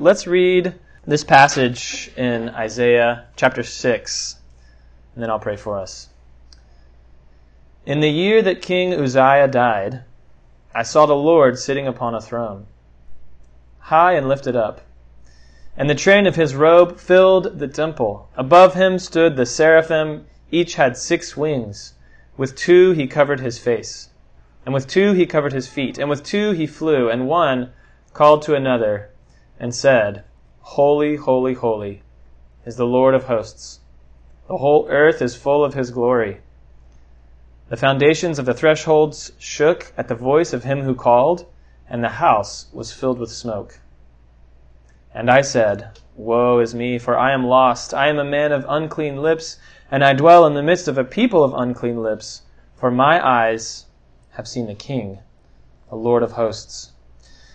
Let's read this passage in Isaiah chapter 6, and then I'll pray for us. In the year that King Uzziah died, I saw the Lord sitting upon a throne, high and lifted up, and the train of his robe filled the temple. Above him stood the seraphim, each had six wings. With two he covered his face, and with two he covered his feet, and with two he flew, and one called to another, and said, Holy, holy, holy is the Lord of hosts. The whole earth is full of his glory. The foundations of the thresholds shook at the voice of him who called, and the house was filled with smoke. And I said, Woe is me, for I am lost. I am a man of unclean lips, and I dwell in the midst of a people of unclean lips, for my eyes have seen the King, the Lord of hosts.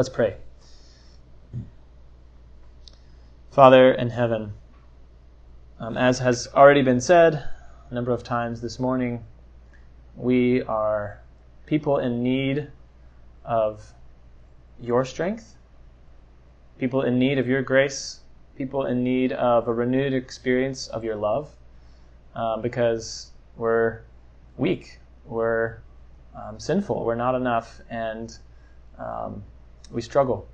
Let's pray. Father in heaven, um, as has already been said a number of times this morning, we are people in need of your strength, people in need of your grace, people in need of a renewed experience of your love, um, because we're weak, we're um, sinful, we're not enough, and um, we struggle.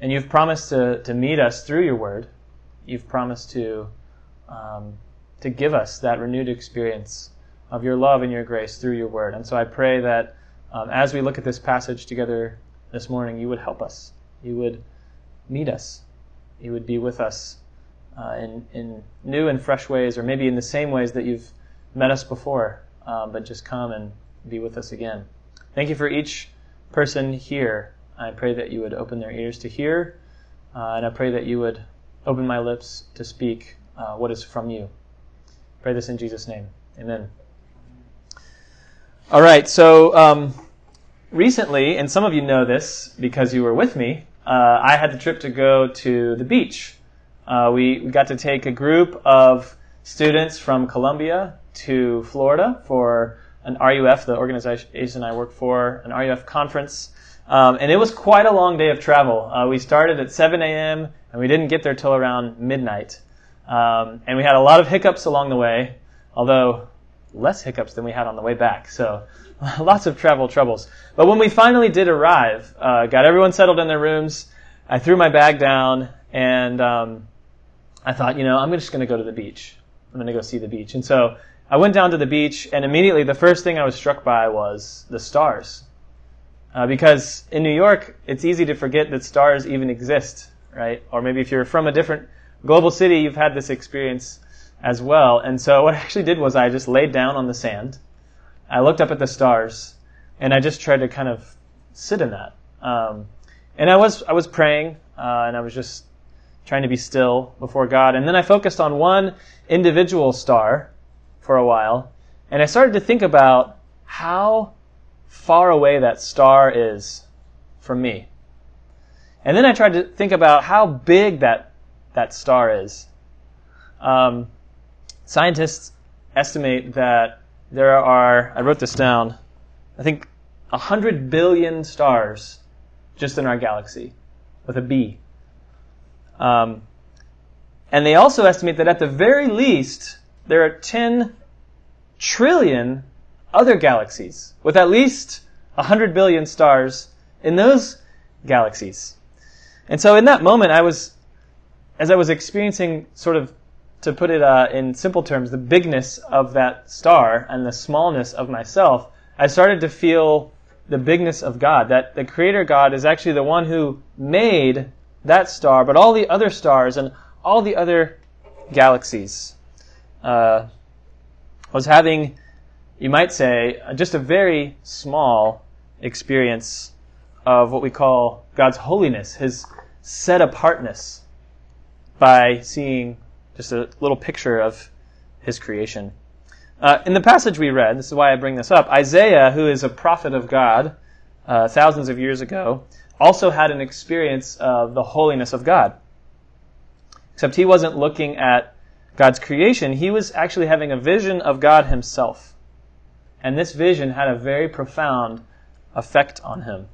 And you've promised to, to meet us through your word. You've promised to, um, to give us that renewed experience of your love and your grace through your word. And so I pray that um, as we look at this passage together this morning, you would help us. You would meet us. You would be with us uh, in, in new and fresh ways, or maybe in the same ways that you've met us before, um, but just come and be with us again. Thank you for each person here I pray that you would open their ears to hear, uh, and I pray that you would open my lips to speak uh, what is from you. Pray this in Jesus' name. Amen. All right, so um, recently, and some of you know this because you were with me, uh, I had the trip to go to the beach. Uh, we, we got to take a group of students from Columbia to Florida for an RUF, the organization I work for, an RUF conference. Um, and it was quite a long day of travel. Uh, we started at 7 a.m. and we didn't get there till around midnight. Um, and we had a lot of hiccups along the way, although less hiccups than we had on the way back. So lots of travel troubles. But when we finally did arrive, uh, got everyone settled in their rooms, I threw my bag down and um, I thought, you know, I'm just going to go to the beach. I'm going to go see the beach. And so I went down to the beach, and immediately the first thing I was struck by was the stars. Uh, because in New York, it's easy to forget that stars even exist, right? Or maybe if you're from a different global city, you've had this experience as well. And so what I actually did was I just laid down on the sand. I looked up at the stars, and I just tried to kind of sit in that. Um, and I was I was praying, uh, and I was just trying to be still before God. And then I focused on one individual star for a while, and I started to think about how far away that star is from me. And then I tried to think about how big that, that star is. Um, scientists estimate that there are, I wrote this down, I think 100 billion stars just in our galaxy, with a B. Um, and they also estimate that at the very least, there are 10 trillion other galaxies with at least 100 billion stars in those galaxies. And so in that moment, I was, as I was experiencing sort of, to put it uh, in simple terms, the bigness of that star and the smallness of myself, I started to feel the bigness of God. That the Creator God is actually the one who made that star, but all the other stars and all the other galaxies. Uh, was having you might say, just a very small experience of what we call God's holiness, His set apartness by seeing just a little picture of his creation. Uh, in the passage we read, this is why I bring this up, Isaiah, who is a prophet of God uh, thousands of years ago, also had an experience of the holiness of God. Except he wasn't looking at God's creation, he was actually having a vision of God himself. And this vision had a very profound effect on him.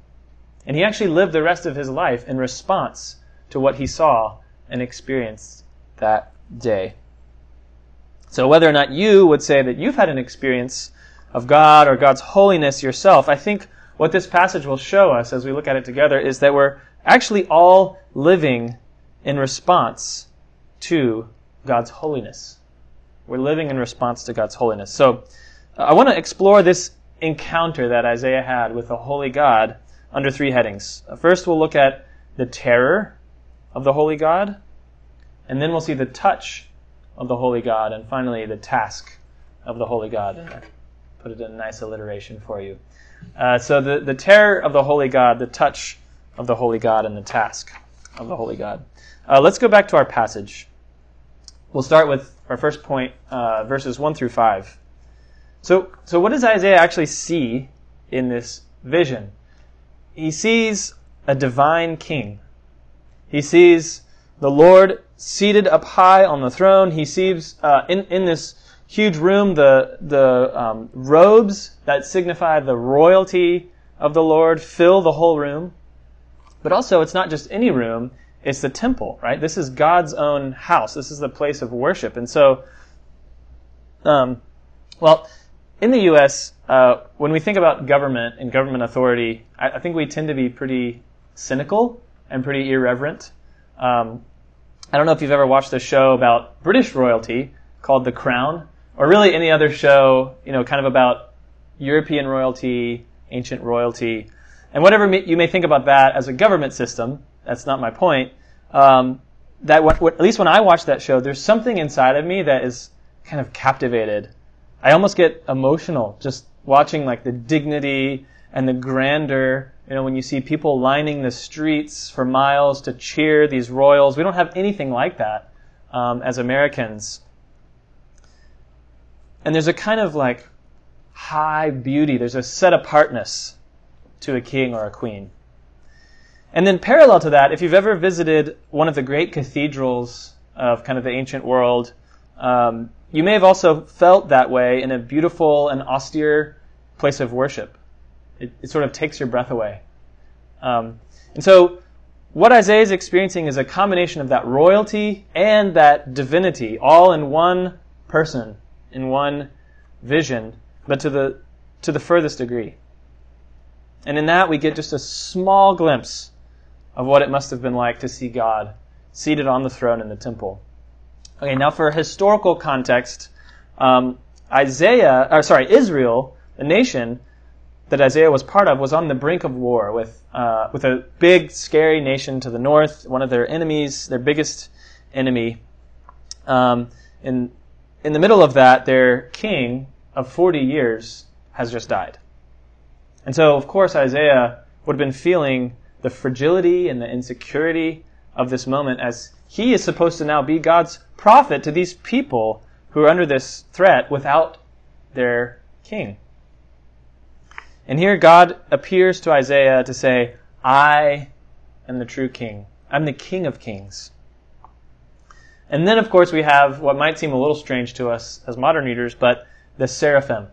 And he actually lived the rest of his life in response to what he saw and experienced that day. So whether or not you would say that you've had an experience of God or God's holiness yourself, I think what this passage will show us as we look at it together is that we're actually all living in response to God's holiness. We're living in response to God's holiness. So I want to explore this encounter that Isaiah had with the holy God under three headings. First, we'll look at the terror of the holy God, and then we'll see the touch of the holy God, and finally the task of the holy God. I put it in a nice alliteration for you. Uh, so the, the terror of the holy God, the touch of the holy God, and the task of the holy God. Uh, let's go back to our passage. We'll start with our first point, uh, verses 1 through 5. So, so what does Isaiah actually see in this vision? He sees a divine king. He sees the Lord seated up high on the throne. He sees uh, in in this huge room the the um, robes that signify the royalty of the Lord fill the whole room. But also, it's not just any room; it's the temple, right? This is God's own house. This is the place of worship, and so, um, well, in the U.S., uh, when we think about government and government authority, I, I, think we tend to be pretty cynical and pretty irreverent. Um, I don't know if you've ever watched a show about British royalty called The Crown, or really any other show, you know, kind of about European royalty, ancient royalty, and whatever you may think about that as a government system. That's not my point. Um, that at least when I watch that show, there's something inside of me that is kind of captivated. I almost get emotional just watching like the dignity and the grandeur you know, when you see people lining the streets for miles to cheer these royals, we don't have anything like that um, as Americans. And there's a kind of like high beauty, there's a set apartness to a king or a queen. And then, parallel to that, if you've ever visited one of the great cathedrals of kind of the ancient world, um, you may have also felt that way in a beautiful and austere place of worship. It, it sort of takes your breath away. Um, and so, what Isaiah is experiencing is a combination of that royalty and that divinity, all in one person, in one vision, but to the to the furthest degree. And in that, we get just a small glimpse of what it must have been like to see God seated on the throne in the temple. Okay, now for historical context, um, Isaiah, or sorry, Israel, the nation, that Isaiah was part of was on the brink of war with uh, with a big, scary nation to the north, one of their enemies, their biggest enemy. Um, in in the middle of that, their king of forty years has just died, and so of course Isaiah would have been feeling the fragility and the insecurity of this moment as he is supposed to now be God's prophet to these people who are under this threat without their king. And here God appears to Isaiah to say, I am the true king. I'm the king of kings. And then, of course, we have what might seem a little strange to us as modern readers, but the seraphim.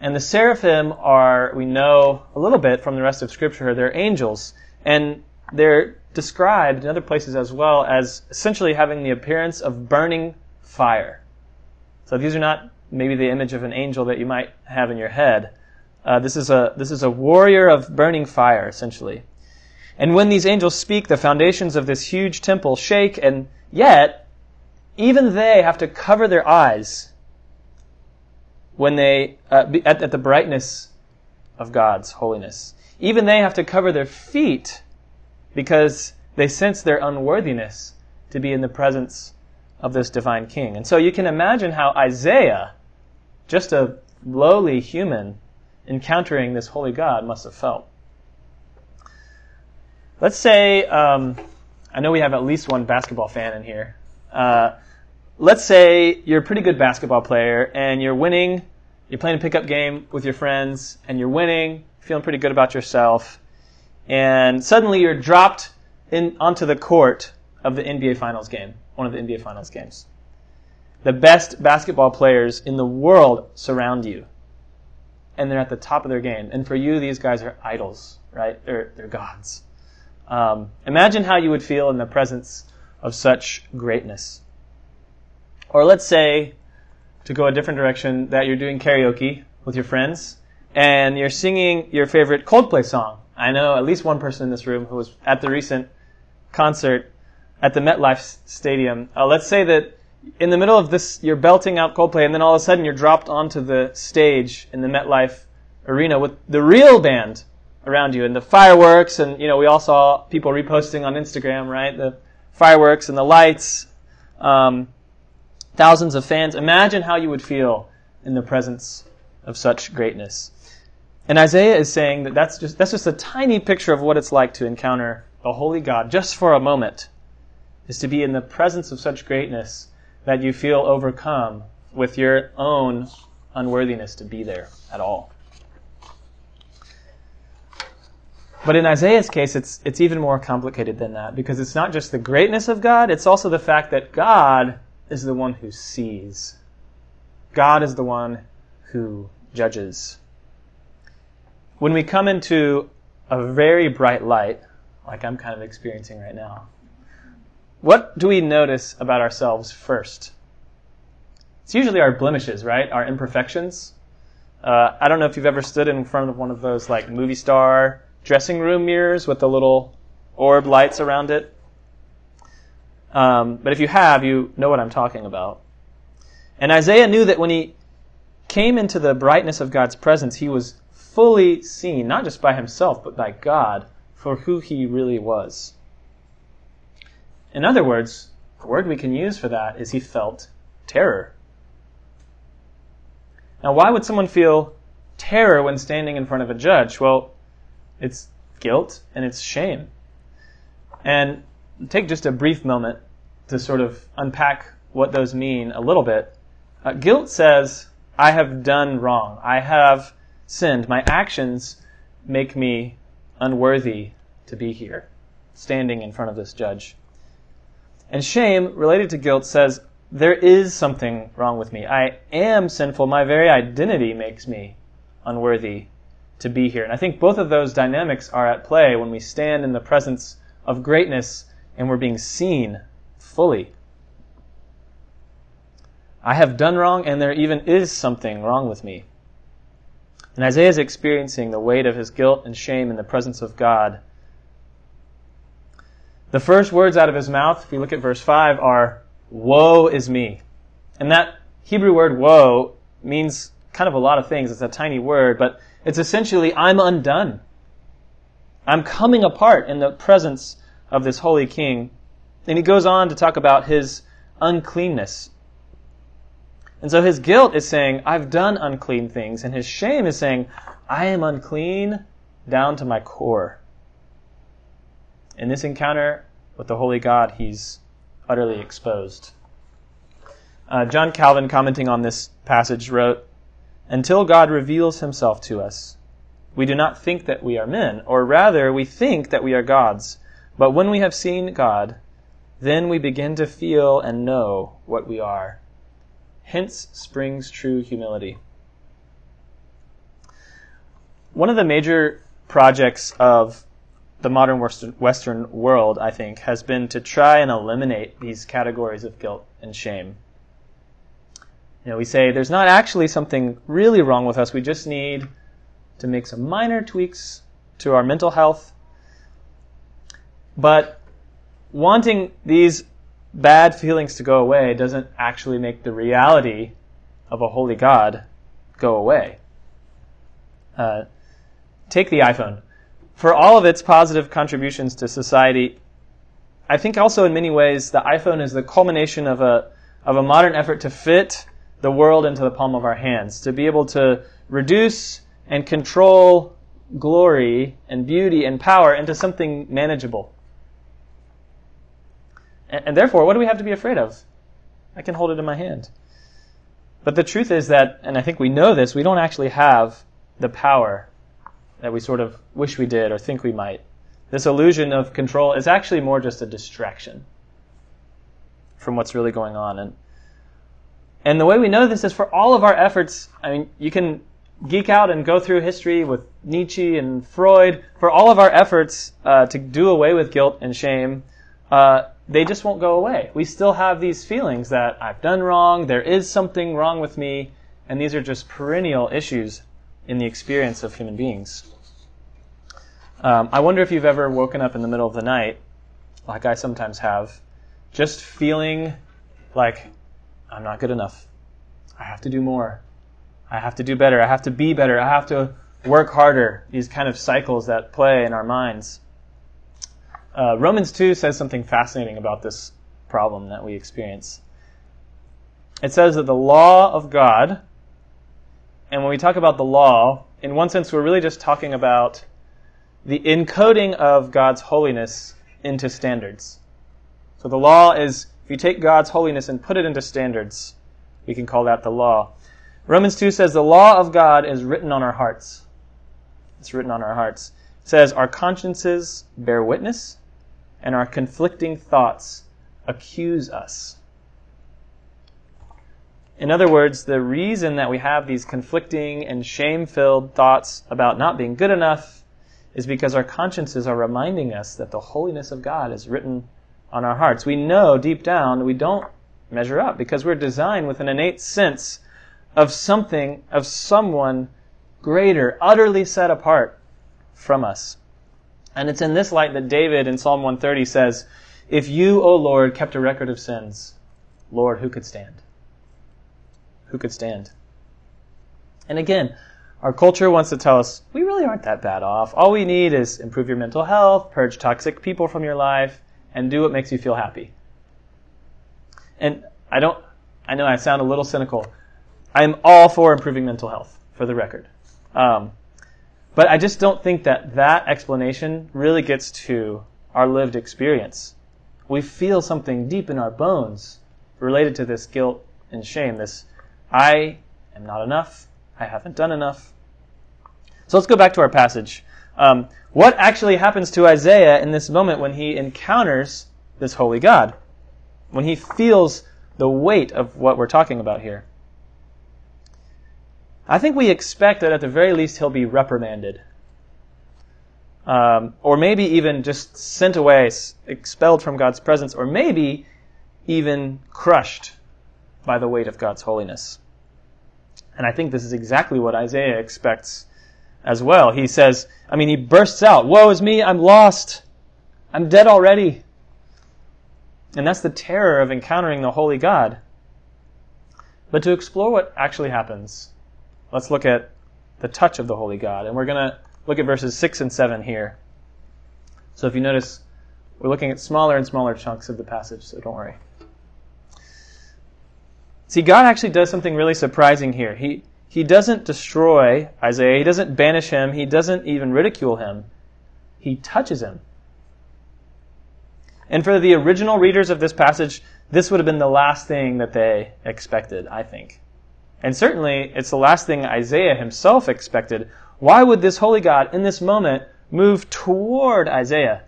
And the seraphim are, we know a little bit from the rest of Scripture, they're angels. And they're described in other places as well as essentially having the appearance of burning fire. So these are not maybe the image of an angel that you might have in your head. Uh, this is a this is a warrior of burning fire, essentially. And when these angels speak, the foundations of this huge temple shake, and yet even they have to cover their eyes when they uh, at, at the brightness of God's holiness. Even they have to cover their feet because they sense their unworthiness to be in the presence of this divine king. And so you can imagine how Isaiah, just a lowly human, encountering this holy God must have felt. Let's say, um, I know we have at least one basketball fan in here. Uh, let's say you're a pretty good basketball player and you're winning. You're playing a pickup game with your friends and you're winning, feeling pretty good about yourself, and suddenly you're dropped in onto the court of the NBA Finals game, one of the NBA Finals games. The best basketball players in the world surround you, and they're at the top of their game. And for you, these guys are idols, right? They're they're gods. Um, imagine how you would feel in the presence of such greatness. Or let's say, to go a different direction, that you're doing karaoke with your friends and you're singing your favorite Coldplay song. I know at least one person in this room who was at the recent concert at the MetLife Stadium. Uh, let's say that in the middle of this, you're belting out Coldplay, and then all of a sudden you're dropped onto the stage in the MetLife Arena with the real band around you, and the fireworks, and you know we all saw people reposting on Instagram, right? The fireworks and the lights, um, thousands of fans. Imagine how you would feel in the presence of such greatness. And Isaiah is saying that that's just that's just a tiny picture of what it's like to encounter the holy God just for a moment is to be in the presence of such greatness that you feel overcome with your own unworthiness to be there at all. But in Isaiah's case, it's, it's even more complicated than that because it's not just the greatness of God, it's also the fact that God is the one who sees. God is the one who judges. When we come into a very bright light, like I'm kind of experiencing right now, what do we notice about ourselves first? It's usually our blemishes, right? Our imperfections. Uh, I don't know if you've ever stood in front of one of those like movie star dressing room mirrors with the little orb lights around it. Um, but if you have, you know what I'm talking about. And Isaiah knew that when he came into the brightness of God's presence, he was fully seen, not just by himself, but by God for who he really was. In other words, the word we can use for that is he felt terror. Now, why would someone feel terror when standing in front of a judge? Well, it's guilt and it's shame. And take just a brief moment to sort of unpack what those mean a little bit. Uh, guilt says, I have done wrong. I have sinned. My actions make me unworthy to be here, standing in front of this judge. And shame, related to guilt, says, there is something wrong with me. I am sinful. My very identity makes me unworthy to be here. And I think both of those dynamics are at play when we stand in the presence of greatness and we're being seen fully. I have done wrong, and there even is something wrong with me. And Isaiah is experiencing the weight of his guilt and shame in the presence of God. The first words out of his mouth, if we look at verse 5, are, Woe is me. And that Hebrew word woe means kind of a lot of things. It's a tiny word, but it's essentially, I'm undone. I'm coming apart in the presence of this holy king. And he goes on to talk about his uncleanness. And so his guilt is saying, I've done unclean things. And his shame is saying, I am unclean down to my core. In this encounter with the holy God, he's utterly exposed. Uh, John Calvin, commenting on this passage, wrote, until God reveals himself to us. We do not think that we are men, or rather, we think that we are gods. But when we have seen God, then we begin to feel and know what we are. Hence springs true humility. One of the major projects of the modern Western world, I think, has been to try and eliminate these categories of guilt and shame. You know, we say there's not actually something really wrong with us. We just need to make some minor tweaks to our mental health. But wanting these bad feelings to go away doesn't actually make the reality of a holy God go away. Uh, take the iPhone. For all of its positive contributions to society, I think also in many ways the iPhone is the culmination of a of a modern effort to fit the world into the palm of our hands, to be able to reduce and control glory and beauty and power into something manageable. And, therefore, what do we have to be afraid of? I can hold it in my hand. But the truth is that, and I think we know this, we don't actually have the power that we sort of wish we did or think we might. This illusion of control is actually more just a distraction from what's really going on. And and the way we know this is for all of our efforts. I mean, you can geek out and go through history with Nietzsche and Freud. For all of our efforts uh, to do away with guilt and shame, uh, they just won't go away. We still have these feelings that I've done wrong, there is something wrong with me, and these are just perennial issues in the experience of human beings. Um, I wonder if you've ever woken up in the middle of the night, like I sometimes have, just feeling like I'm not good enough. I have to do more. I have to do better. I have to be better. I have to work harder. These kind of cycles that play in our minds. Uh, Romans 2 says something fascinating about this problem that we experience. It says that the law of God, and when we talk about the law, in one sense, we're really just talking about the encoding of God's holiness into standards. So the law is, if you take God's holiness and put it into standards, we can call that the law. Romans 2 says the law of God is written on our hearts. It's written on our hearts. It says our consciences bear witness and our conflicting thoughts accuse us. In other words, the reason that we have these conflicting and shame filled thoughts about not being good enough is because our consciences are reminding us that the holiness of God is written on our hearts. We know deep down we don't measure up because we're designed with an innate sense of something, of someone greater, utterly set apart from us. And it's in this light that David in Psalm 130 says, If you, O Lord, kept a record of sins, Lord, who could stand? Who could stand? And again, our culture wants to tell us we really aren't that bad off. All we need is improve your mental health, purge toxic people from your life, and do what makes you feel happy. And I don't, I know I sound a little cynical. I'm all for improving mental health, for the record. Um, but I just don't think that that explanation really gets to our lived experience. We feel something deep in our bones related to this guilt and shame, this I am not enough, I haven't done enough. So let's go back to our passage. Um, what actually happens to Isaiah in this moment when he encounters this holy God? When he feels the weight of what we're talking about here? I think we expect that at the very least he'll be reprimanded. Um, or maybe even just sent away, expelled from God's presence, or maybe even crushed by the weight of God's holiness. And I think this is exactly what Isaiah expects as well. He says, I mean, he bursts out, Woe is me, I'm lost. I'm dead already. And that's the terror of encountering the holy God. But to explore what actually happens, let's look at the touch of the holy God. And we're going to look at verses 6 and 7 here. So if you notice, we're looking at smaller and smaller chunks of the passage, so don't worry. See, God actually does something really surprising here. He, he doesn't destroy Isaiah, he doesn't banish him, he doesn't even ridicule him. He touches him. And for the original readers of this passage, this would have been the last thing that they expected, I think. And certainly, it's the last thing Isaiah himself expected. Why would this holy God, in this moment, move toward Isaiah?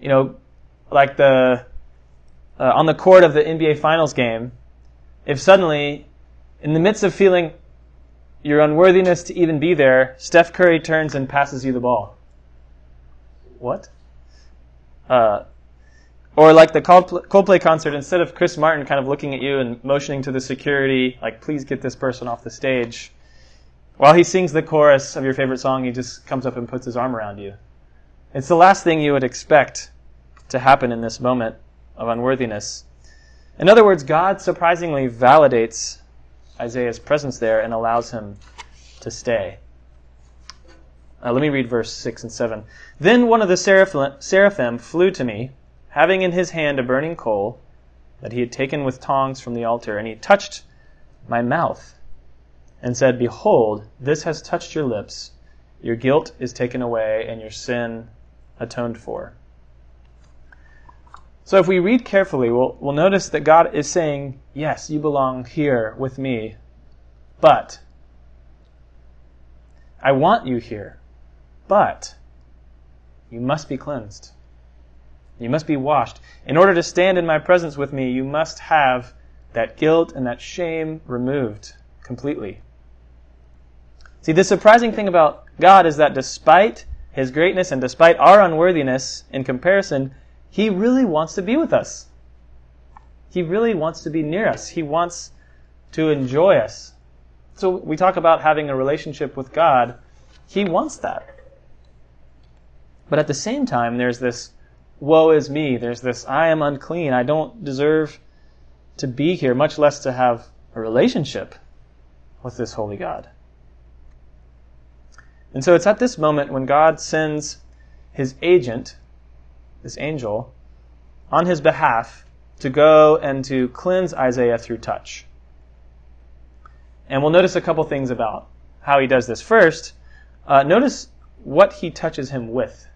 You know, like the uh, on the court of the NBA Finals game, if suddenly, in the midst of feeling your unworthiness to even be there, Steph Curry turns and passes you the ball. What? Uh, or like the Coldplay concert, instead of Chris Martin kind of looking at you and motioning to the security, like, please get this person off the stage, while he sings the chorus of your favorite song, he just comes up and puts his arm around you. It's the last thing you would expect to happen in this moment of unworthiness. In other words, God surprisingly validates Isaiah's presence there and allows him to stay. Uh, let me read verse 6 and 7. Then one of the seraphim flew to me, having in his hand a burning coal that he had taken with tongs from the altar, and he touched my mouth and said, Behold, this has touched your lips. Your guilt is taken away, and your sin atoned for. So if we read carefully, we'll, we'll notice that God is saying, Yes, you belong here with me, but I want you here, but you must be cleansed. You must be washed. In order to stand in my presence with me, you must have that guilt and that shame removed completely. See, the surprising thing about God is that despite his greatness and despite our unworthiness in comparison, he really wants to be with us. He really wants to be near us. He wants to enjoy us. So we talk about having a relationship with God. He wants that. But at the same time, there's this woe is me. There's this I am unclean. I don't deserve to be here, much less to have a relationship with this holy God. And so it's at this moment when God sends his agent, this angel, on his behalf to go and to cleanse Isaiah through touch. And we'll notice a couple things about how he does this. First, uh, notice what he touches him with.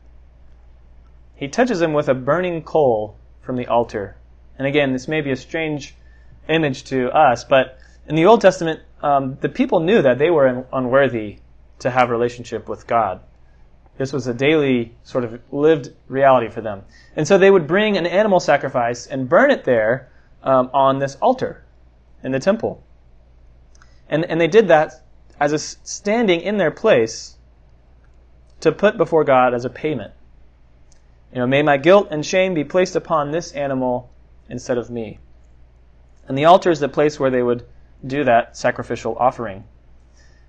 He touches him with a burning coal from the altar. And again, this may be a strange image to us, but in the Old Testament, um, the people knew that they were unworthy to have relationship with God. This was a daily sort of lived reality for them. And so they would bring an animal sacrifice and burn it there um, on this altar in the temple. And, and they did that as a standing in their place to put before God as a payment. You know, may my guilt and shame be placed upon this animal instead of me. And the altar is the place where they would do that sacrificial offering.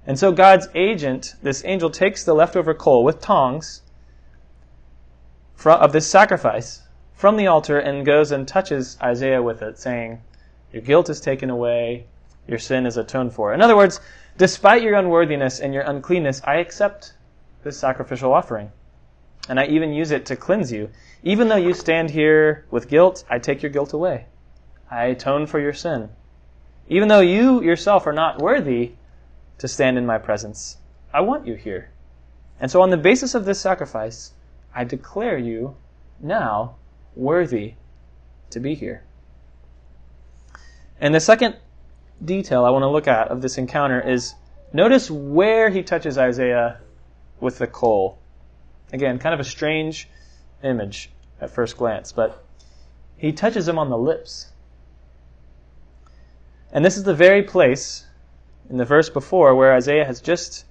And so God's agent, this angel, takes the leftover coal with tongs of this sacrifice from the altar and goes and touches Isaiah with it, saying, Your guilt is taken away, your sin is atoned for. In other words, despite your unworthiness and your uncleanness, I accept this sacrificial offering. And I even use it to cleanse you. Even though you stand here with guilt, I take your guilt away. I atone for your sin. Even though you yourself are not worthy, to stand in my presence. I want you here. And so, on the basis of this sacrifice, I declare you now worthy to be here. And the second detail I want to look at of this encounter is notice where he touches Isaiah with the coal. Again, kind of a strange image at first glance, but he touches him on the lips. And this is the very place in the verse before where Isaiah has just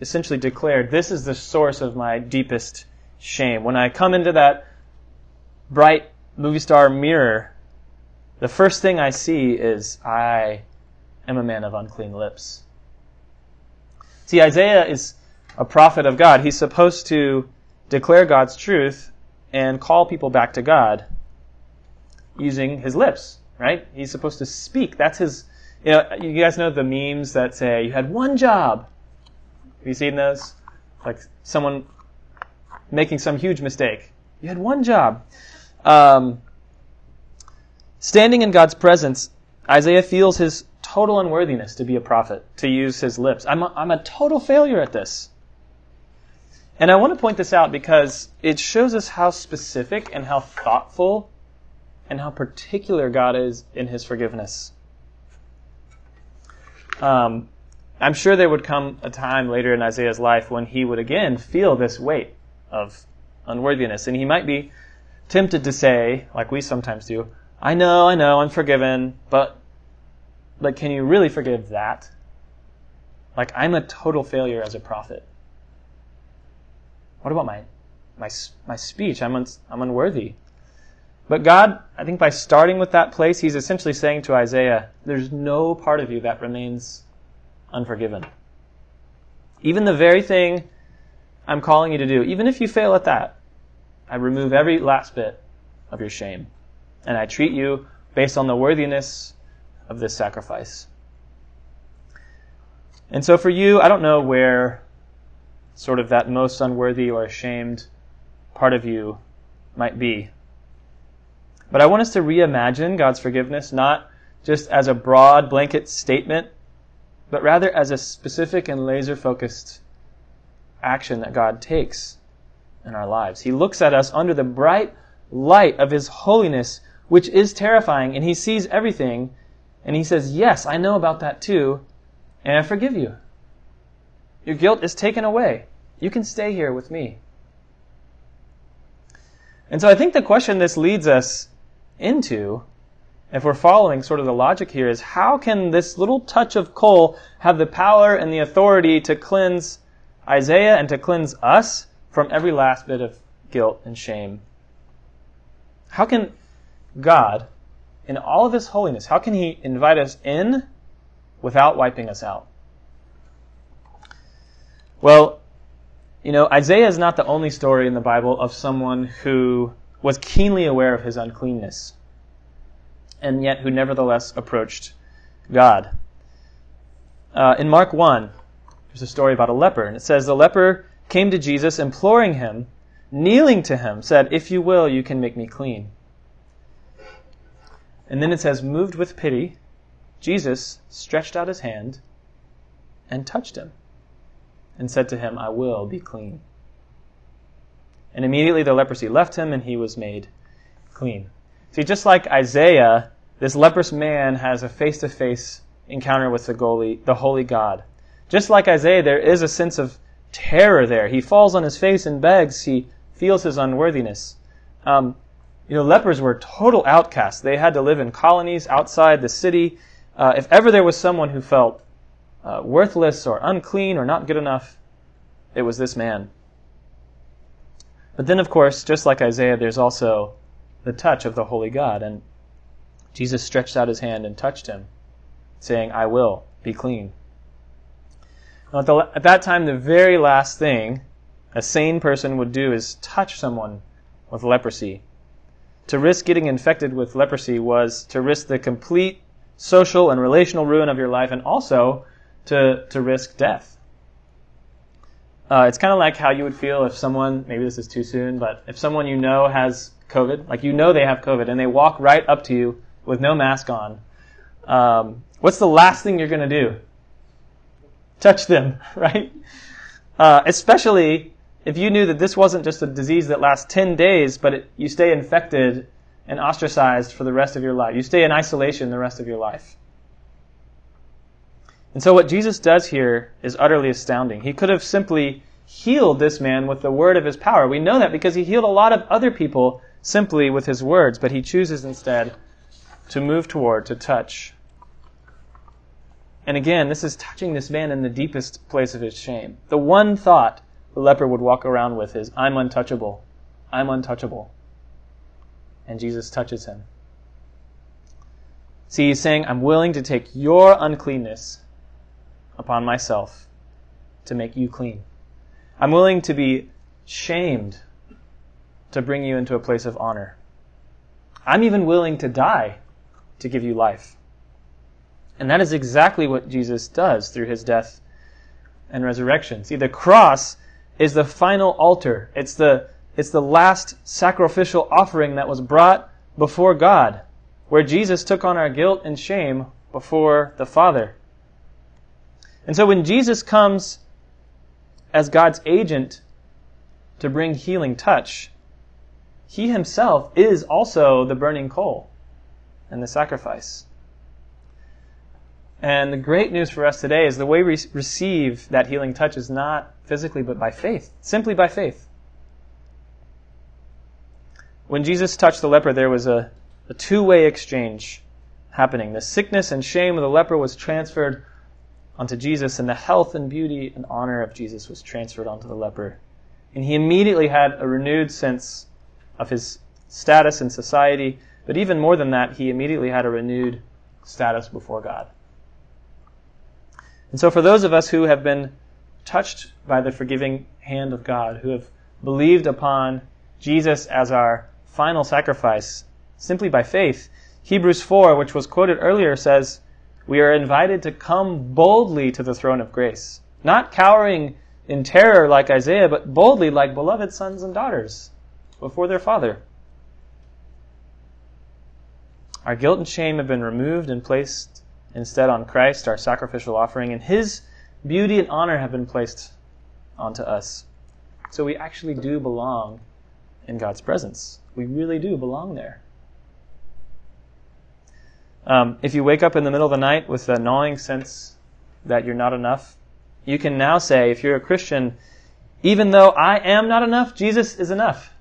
essentially declared, This is the source of my deepest shame. When I come into that bright movie star mirror, the first thing I see is, I am a man of unclean lips. See, Isaiah is a prophet of God. He's supposed to declare God's truth and call people back to God using his lips, right? He's supposed to speak. That's his you know, you guys know the memes that say you had one job. Have you seen those? Like someone making some huge mistake. You had one job. Um, standing in God's presence, Isaiah feels his total unworthiness to be a prophet, to use his lips. I'm a, I'm a total failure at this. And I want to point this out because it shows us how specific and how thoughtful and how particular God is in his forgiveness. Um, I'm sure there would come a time later in Isaiah's life when he would again feel this weight of unworthiness. And he might be tempted to say, like we sometimes do, I know, I know, I'm forgiven, but, but can you really forgive that? Like, I'm a total failure as a prophet. What about my, my, my speech? I'm, un, I'm unworthy. But God, I think by starting with that place, He's essentially saying to Isaiah, there's no part of you that remains unforgiven. Even the very thing I'm calling you to do, even if you fail at that, I remove every last bit of your shame. And I treat you based on the worthiness of this sacrifice. And so for you, I don't know where sort of that most unworthy or ashamed part of you might be. But I want us to reimagine God's forgiveness not just as a broad blanket statement, but rather as a specific and laser focused action that God takes in our lives. He looks at us under the bright light of his holiness, which is terrifying, and he sees everything, and he says, Yes, I know about that too, and I forgive you. Your guilt is taken away. You can stay here with me. And so I think the question this leads us into, if we're following sort of the logic here, is how can this little touch of coal have the power and the authority to cleanse Isaiah and to cleanse us from every last bit of guilt and shame? How can God, in all of his holiness, how can he invite us in without wiping us out? Well, you know, Isaiah is not the only story in the Bible of someone who was keenly aware of his uncleanness and yet who nevertheless approached God. Uh, in Mark 1, there's a story about a leper, and it says the leper came to Jesus imploring him, kneeling to him, said, If you will, you can make me clean. And then it says, moved with pity, Jesus stretched out his hand and touched him and said to him, I will be clean. And immediately the leprosy left him and he was made clean. See, just like Isaiah, this leprous man has a face to face encounter with the holy, the holy God. Just like Isaiah, there is a sense of terror there. He falls on his face and begs. He feels his unworthiness. Um, you know, lepers were total outcasts. They had to live in colonies outside the city. Uh, if ever there was someone who felt uh, worthless or unclean or not good enough, it was this man. But then, of course, just like Isaiah, there's also the touch of the Holy God. And Jesus stretched out his hand and touched him, saying, I will be clean. Now, at, the, at that time, the very last thing a sane person would do is touch someone with leprosy. To risk getting infected with leprosy was to risk the complete social and relational ruin of your life and also to, to risk death. Uh, it's kind of like how you would feel if someone, maybe this is too soon, but if someone you know has COVID, like you know they have COVID, and they walk right up to you with no mask on, um, what's the last thing you're going to do? Touch them, right? Uh, especially if you knew that this wasn't just a disease that lasts 10 days, but it, you stay infected and ostracized for the rest of your life. You stay in isolation the rest of your life. And so what Jesus does here is utterly astounding. He could have simply healed this man with the word of his power. We know that because he healed a lot of other people simply with his words, but he chooses instead to move toward, to touch. And again, this is touching this man in the deepest place of his shame. The one thought the leper would walk around with is, I'm untouchable. I'm untouchable. And Jesus touches him. See, he's saying, I'm willing to take your uncleanness upon myself to make you clean. I'm willing to be shamed to bring you into a place of honor. I'm even willing to die to give you life. And that is exactly what Jesus does through his death and resurrection. See, the cross is the final altar. It's the, it's the last sacrificial offering that was brought before God, where Jesus took on our guilt and shame before the Father. And so when Jesus comes as God's agent to bring healing touch, he himself is also the burning coal and the sacrifice. And the great news for us today is the way we receive that healing touch is not physically, but by faith, simply by faith. When Jesus touched the leper, there was a, a two way exchange happening. The sickness and shame of the leper was transferred onto Jesus, and the health and beauty and honor of Jesus was transferred onto the leper. And he immediately had a renewed sense of his status in society, but even more than that, he immediately had a renewed status before God. And so, for those of us who have been touched by the forgiving hand of God, who have believed upon Jesus as our final sacrifice simply by faith, Hebrews 4, which was quoted earlier, says, we are invited to come boldly to the throne of grace, not cowering in terror like Isaiah, but boldly like beloved sons and daughters before their Father. Our guilt and shame have been removed and placed instead on Christ, our sacrificial offering, and His beauty and honor have been placed onto us. So we actually do belong in God's presence. we really do belong there. Um, if you wake up in the middle of the night with a gnawing sense that you're not enough, you can now say, if you're a Christian, even though I am not enough, Jesus is enough.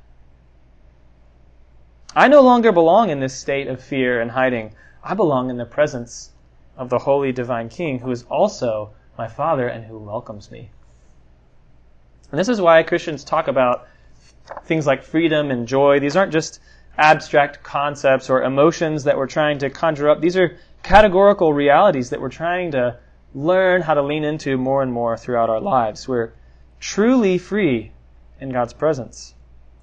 I no longer belong in this state of fear and hiding. I belong in the presence of the holy divine King who is also my Father and who welcomes me. And this is why Christians talk about things like freedom and joy. These aren't just abstract concepts or emotions that we're trying to conjure up. These are categorical realities that we're trying to learn how to lean into more and more throughout our lives. We're truly free in God's presence.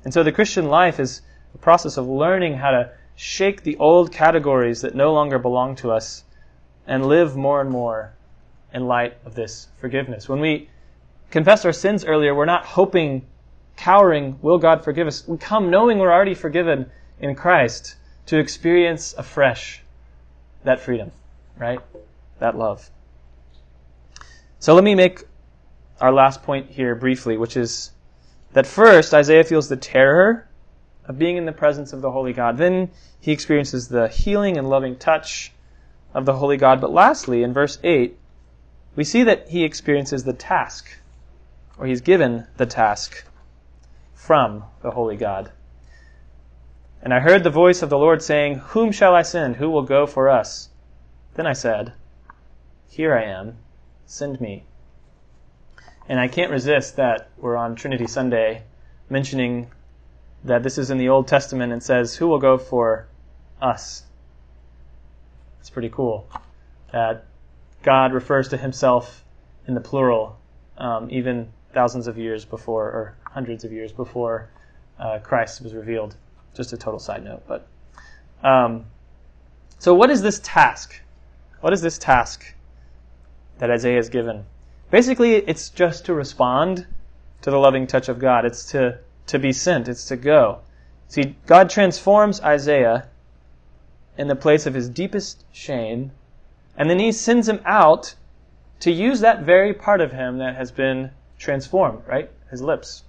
And so the Christian life is a process of learning how to shake the old categories that no longer belong to us and live more and more in light of this forgiveness. When we confess our sins earlier, we're not hoping, cowering, will God forgive us? We come knowing we're already forgiven in Christ to experience afresh that freedom, right? That love. So let me make our last point here briefly, which is that first, Isaiah feels the terror of being in the presence of the Holy God. Then he experiences the healing and loving touch of the Holy God. But lastly, in verse 8, we see that he experiences the task, or he's given the task from the Holy God. And I heard the voice of the Lord saying, Whom shall I send? Who will go for us? Then I said, Here I am. Send me. And I can't resist that we're on Trinity Sunday mentioning that this is in the Old Testament and says, Who will go for us? It's pretty cool that God refers to himself in the plural, um, even thousands of years before, or hundreds of years before uh, Christ was revealed. Just a total side note, but um, so what is this task? What is this task that Isaiah is given? Basically, it's just to respond to the loving touch of God. It's to to be sent. It's to go. See, God transforms Isaiah in the place of his deepest shame, and then he sends him out to use that very part of him that has been transformed, right? His lips.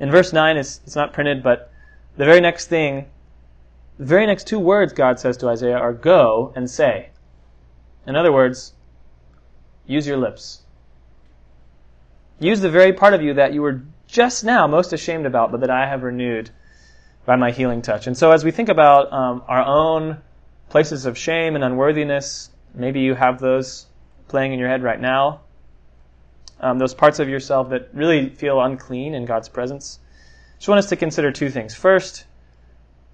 In verse 9, it's, it's not printed, but the very next thing, the very next two words God says to Isaiah are go and say. In other words, use your lips. Use the very part of you that you were just now most ashamed about, but that I have renewed by my healing touch. And so as we think about um, our own places of shame and unworthiness, maybe you have those playing in your head right now um, those parts of yourself that really feel unclean in God's presence. I just want us to consider two things. First,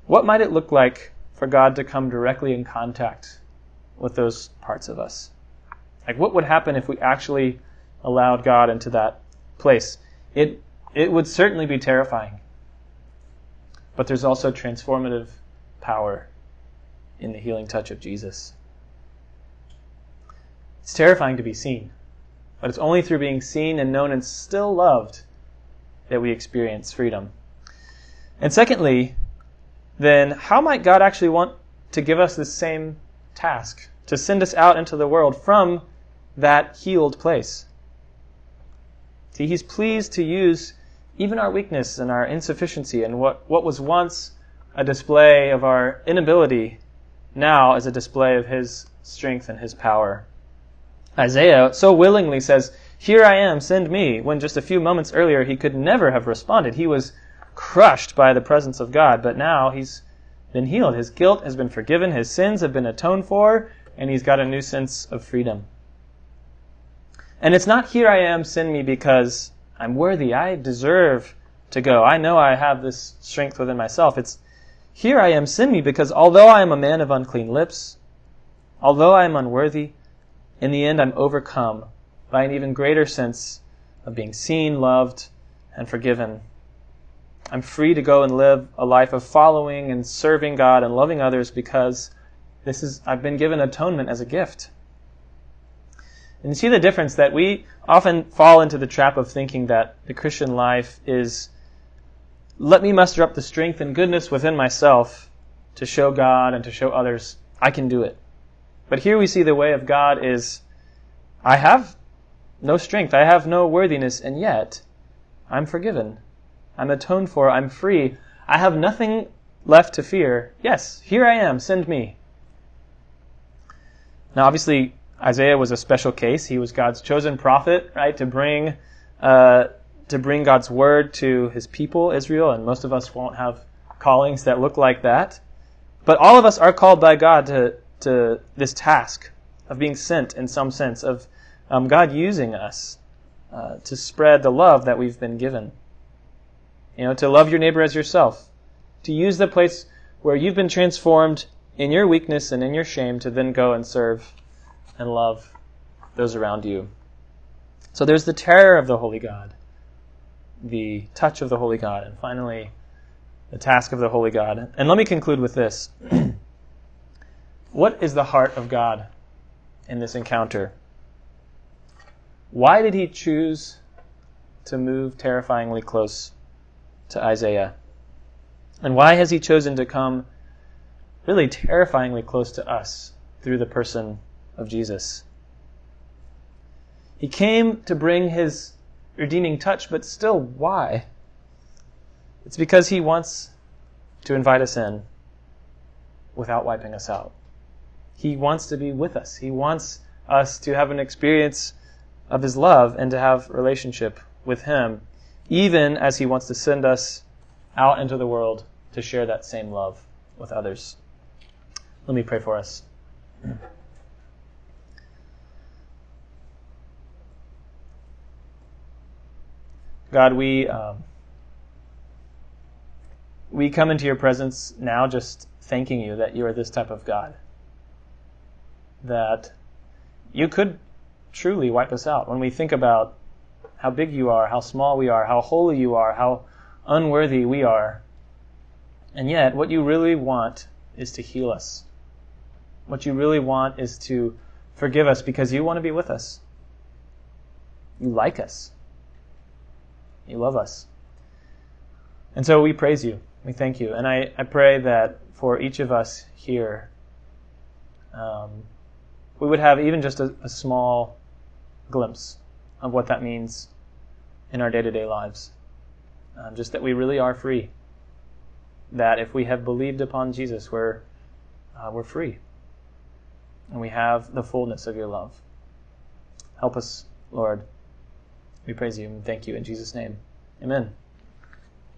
what might it look like for God to come directly in contact with those parts of us? Like, what would happen if we actually allowed God into that place? It, it would certainly be terrifying. But there's also transformative power in the healing touch of Jesus. It's terrifying to be seen. But it's only through being seen and known and still loved that we experience freedom. And secondly, then how might God actually want to give us the same task, to send us out into the world from that healed place? See, He's pleased to use even our weakness and our insufficiency and what, what was once a display of our inability now is a display of His strength and His power. Isaiah so willingly says, Here I am, send me, when just a few moments earlier he could never have responded. He was crushed by the presence of God, but now he's been healed. His guilt has been forgiven, his sins have been atoned for, and he's got a new sense of freedom. And it's not here I am, send me because I'm worthy. I deserve to go. I know I have this strength within myself. It's here I am, send me because although I am a man of unclean lips, although I am unworthy, in the end, I'm overcome by an even greater sense of being seen, loved, and forgiven. I'm free to go and live a life of following and serving God and loving others because this is I've been given atonement as a gift. And you see the difference that we often fall into the trap of thinking that the Christian life is let me muster up the strength and goodness within myself to show God and to show others I can do it. But here we see the way of God is I have no strength, I have no worthiness, and yet I'm forgiven. I'm atoned for, I'm free. I have nothing left to fear. Yes, here I am, send me. Now, obviously, Isaiah was a special case. He was God's chosen prophet, right, to bring uh, to bring God's word to His people, Israel, and most of us won't have callings that look like that. But all of us are called by God to to this task of being sent, in some sense, of um, God using us uh, to spread the love that we've been given. You know, to love your neighbor as yourself, to use the place where you've been transformed in your weakness and in your shame to then go and serve and love those around you. So there's the terror of the Holy God, the touch of the Holy God, and finally, the task of the Holy God. And let me conclude with this. what is the heart of God in this encounter? Why did he choose to move terrifyingly close to Isaiah? And why has he chosen to come really terrifyingly close to us through the person of Jesus. He came to bring his redeeming touch, but still, why? It's because he wants to invite us in without wiping us out. He wants to be with us. He wants us to have an experience of his love and to have relationship with him, even as he wants to send us out into the world to share that same love with others. Let me pray for us. God, we um, we come into your presence now just thanking you that you are this type of God. That you could truly wipe us out. When we think about how big you are, how small we are, how holy you are, how unworthy we are. And yet, what you really want is to heal us. What you really want is to forgive us because you want to be with us. You like us. You love us. And so we praise you. We thank you. And I, I pray that for each of us here, um, we would have even just a, a small glimpse of what that means in our day to day lives. Um, just that we really are free. That if we have believed upon Jesus, we're, uh, we're free and we have the fullness of your love. Help us, Lord. We praise you and thank you in Jesus' name. Amen.